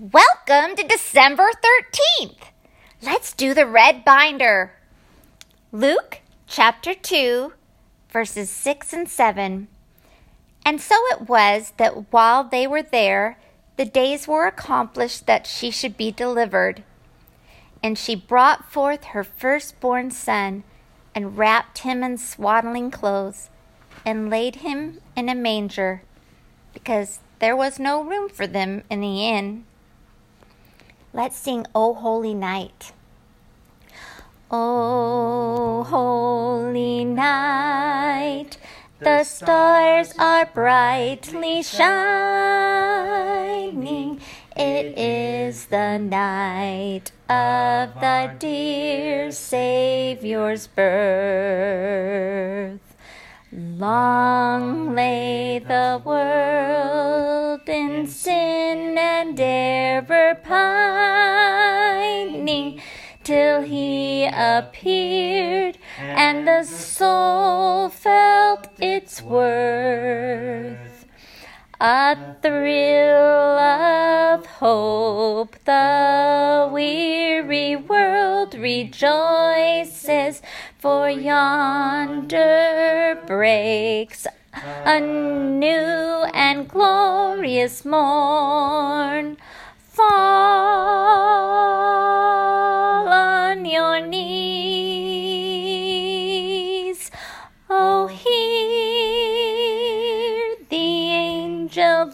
Welcome to December 13th. Let's do the red binder. Luke chapter 2, verses 6 and 7. And so it was that while they were there, the days were accomplished that she should be delivered. And she brought forth her firstborn son, and wrapped him in swaddling clothes, and laid him in a manger, because there was no room for them in the inn. Let's sing O Holy Night. O holy night, the stars are brightly shining. It is the night of the dear Saviour's birth. Long lay the world in sin and error pining till he appeared and the soul felt its worth. A thrill of hope, the weary world rejoices, for yonder breaks a new and glorious morn. Fall on your knees, oh, hear the angel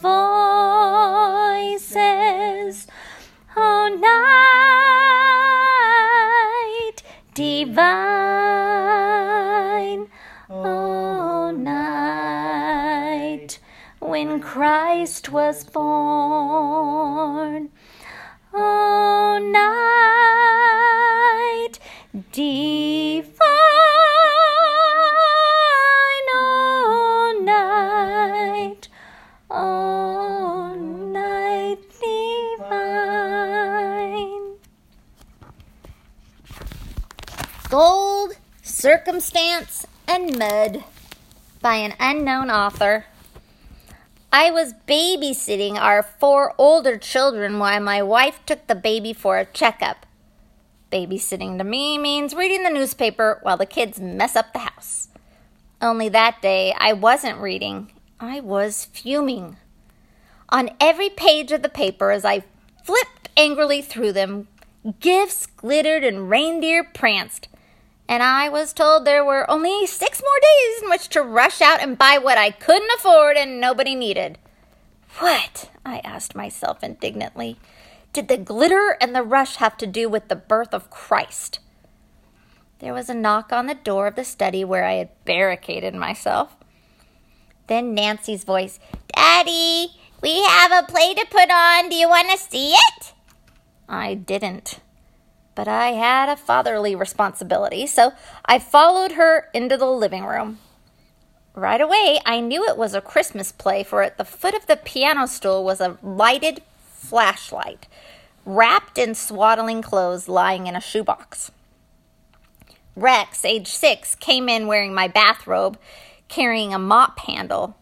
voices, oh, night divine, oh, night when Christ was born. Gold, Circumstance, and Mud by an unknown author. I was babysitting our four older children while my wife took the baby for a checkup. Babysitting to me means reading the newspaper while the kids mess up the house. Only that day I wasn't reading, I was fuming. On every page of the paper, as I flipped angrily through them, gifts glittered and reindeer pranced and I was told there were only six more days in which to rush out and buy what I couldn't afford and nobody needed. What, I asked myself indignantly, did the glitter and the rush have to do with the birth of Christ? There was a knock on the door of the study where I had barricaded myself. Then Nancy's voice, Daddy, we have a play to put on. Do you want to see it? I didn't but I had a fatherly responsibility, so I followed her into the living room. Right away, I knew it was a Christmas play, for at the foot of the piano stool was a lighted flashlight, wrapped in swaddling clothes lying in a shoebox. Rex, age six, came in wearing my bathrobe, carrying a mop handle.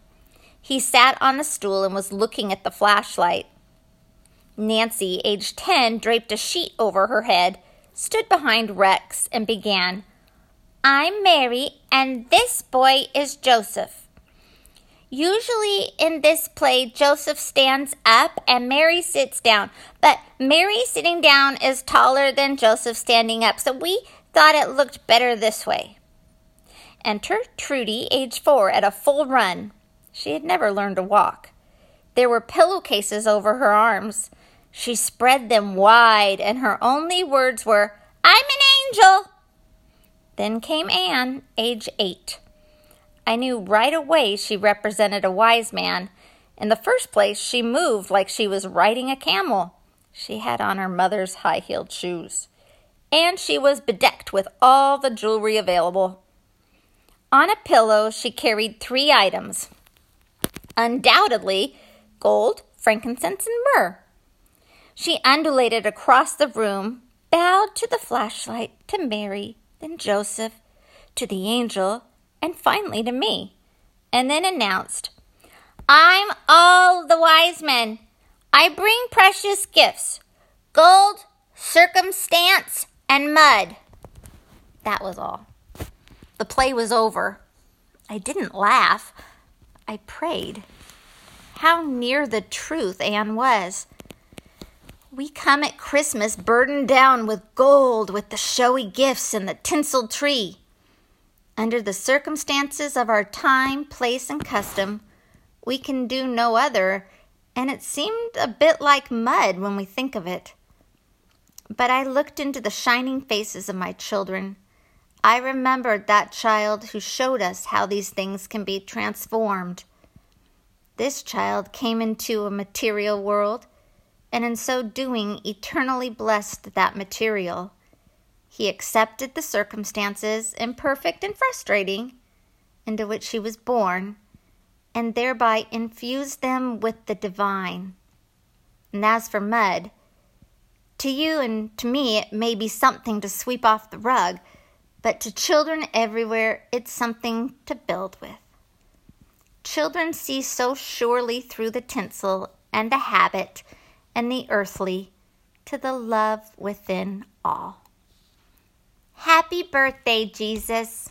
He sat on a stool and was looking at the flashlight. Nancy, age 10, draped a sheet over her head, stood behind Rex, and began, I'm Mary, and this boy is Joseph. Usually in this play, Joseph stands up and Mary sits down, but Mary sitting down is taller than Joseph standing up, so we thought it looked better this way. Enter Trudy, age four, at a full run. She had never learned to walk. There were pillowcases over her arms. She spread them wide, and her only words were, I'm an angel. Then came Anne, age eight. I knew right away she represented a wise man. In the first place, she moved like she was riding a camel. She had on her mother's high heeled shoes. And she was bedecked with all the jewelry available. On a pillow, she carried three items undoubtedly gold, frankincense, and myrrh. She undulated across the room, bowed to the flashlight, to Mary, then Joseph, to the angel, and finally to me, and then announced, I'm all the wise men. I bring precious gifts gold, circumstance, and mud. That was all. The play was over. I didn't laugh. I prayed. How near the truth Anne was. We come at Christmas burdened down with gold, with the showy gifts and the tinseled tree. Under the circumstances of our time, place, and custom, we can do no other, and it seemed a bit like mud when we think of it. But I looked into the shining faces of my children. I remembered that child who showed us how these things can be transformed. This child came into a material world, and in so doing, eternally blessed that material. He accepted the circumstances, imperfect and frustrating, into which he was born, and thereby infused them with the divine. And as for mud, to you and to me it may be something to sweep off the rug, but to children everywhere it's something to build with. Children see so surely through the tinsel and the habit and the earthly to the love within all. Happy birthday, Jesus.